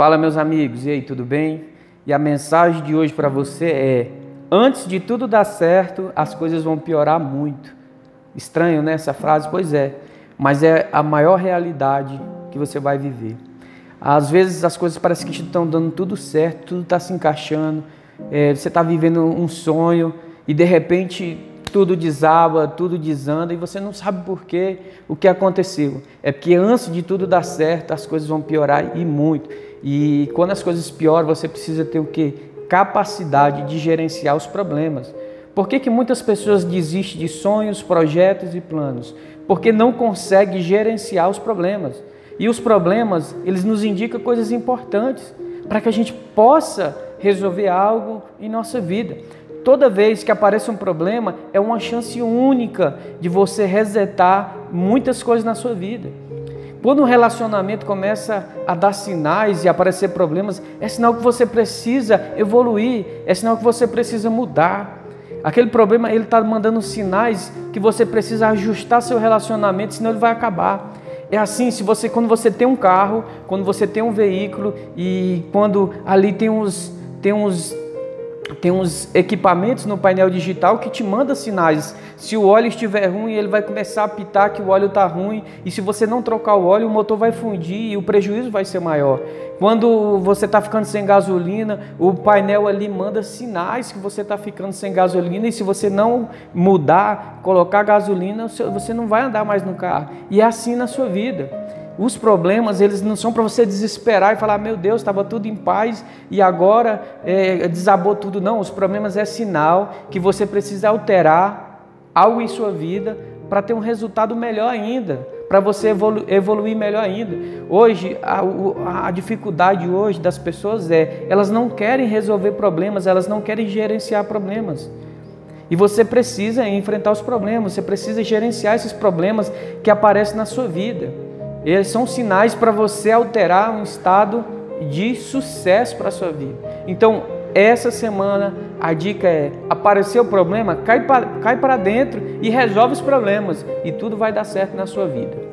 Fala, meus amigos, e aí, tudo bem? E a mensagem de hoje para você é: antes de tudo dar certo, as coisas vão piorar muito. Estranho, né, essa frase? Pois é, mas é a maior realidade que você vai viver. Às vezes as coisas parecem que estão dando tudo certo, tudo está se encaixando, é, você está vivendo um sonho e de repente tudo desaba, tudo desanda e você não sabe por quê, o que aconteceu. É porque antes de tudo dar certo, as coisas vão piorar e muito. E quando as coisas pioram, você precisa ter o quê? Capacidade de gerenciar os problemas. Por que, que muitas pessoas desistem de sonhos, projetos e planos? Porque não conseguem gerenciar os problemas. E os problemas, eles nos indicam coisas importantes para que a gente possa resolver algo em nossa vida. Toda vez que aparece um problema, é uma chance única de você resetar muitas coisas na sua vida. Quando um relacionamento começa a dar sinais e aparecer problemas, é sinal que você precisa evoluir, é sinal que você precisa mudar. Aquele problema, ele está mandando sinais que você precisa ajustar seu relacionamento, senão ele vai acabar. É assim, se você, quando você tem um carro, quando você tem um veículo e quando ali tem uns, tem uns tem uns equipamentos no painel digital que te manda sinais. Se o óleo estiver ruim, ele vai começar a apitar que o óleo está ruim. E se você não trocar o óleo, o motor vai fundir e o prejuízo vai ser maior. Quando você está ficando sem gasolina, o painel ali manda sinais que você está ficando sem gasolina. E se você não mudar, colocar gasolina, você não vai andar mais no carro. E é assim na sua vida. Os problemas, eles não são para você desesperar e falar, meu Deus, estava tudo em paz e agora é, desabou tudo. Não, os problemas é sinal que você precisa alterar algo em sua vida para ter um resultado melhor ainda, para você evolu evoluir melhor ainda. Hoje, a, a dificuldade hoje das pessoas é, elas não querem resolver problemas, elas não querem gerenciar problemas. E você precisa enfrentar os problemas, você precisa gerenciar esses problemas que aparecem na sua vida. Eles são sinais para você alterar um estado de sucesso para a sua vida. Então, essa semana a dica é: apareceu o problema, cai para, cai para dentro e resolve os problemas, e tudo vai dar certo na sua vida.